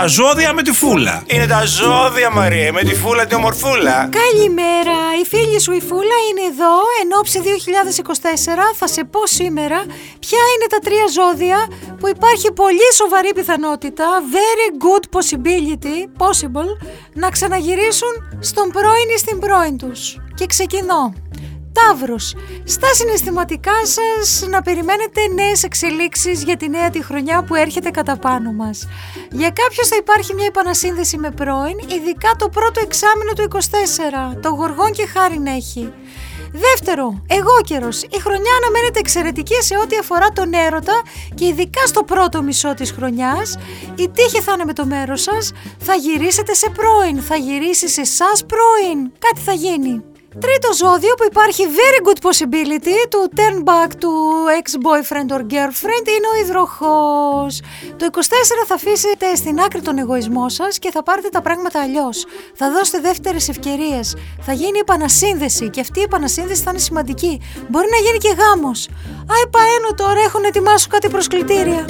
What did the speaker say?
τα ζώδια με τη φούλα. Είναι τα ζώδια, Μαρία, με τη φούλα την ομορφούλα. Καλημέρα, η φίλη σου η Φούλα είναι εδώ εν ώψη 2024. Θα σε πω σήμερα ποια είναι τα τρία ζώδια που υπάρχει πολύ σοβαρή πιθανότητα, very good possibility, possible, να ξαναγυρίσουν στον πρώην ή στην πρώην τους. Και ξεκινώ. Ταύρος, στα συναισθηματικά σας να περιμένετε νέες εξελίξεις για τη νέα τη χρονιά που έρχεται κατά πάνω μας. Για κάποιους θα υπάρχει μια επανασύνδεση με πρώην, ειδικά το πρώτο εξάμεινο του 24, το γοργόν και χάριν έχει. Δεύτερο, εγώ καιρος. Η χρονιά αναμένεται εξαιρετική σε ό,τι αφορά τον έρωτα και ειδικά στο πρώτο μισό της χρονιάς. Η τύχη θα είναι με το μέρος σας, θα γυρίσετε σε πρώην, θα γυρίσεις σε εσάς πρώην, κάτι θα γίνει. Τρίτο ζώδιο που υπάρχει very good possibility to turn back to ex-boyfriend or girlfriend είναι ο υδροχός. Το 24 θα αφήσετε στην άκρη τον εγωισμό σας και θα πάρετε τα πράγματα αλλιώς. Θα δώσετε δεύτερες ευκαιρίες. Θα γίνει επανασύνδεση και αυτή η επανασύνδεση θα είναι σημαντική. Μπορεί να γίνει και γάμος. Άι παένω τώρα έχουν ετοιμάσει κάτι προσκλητήρια.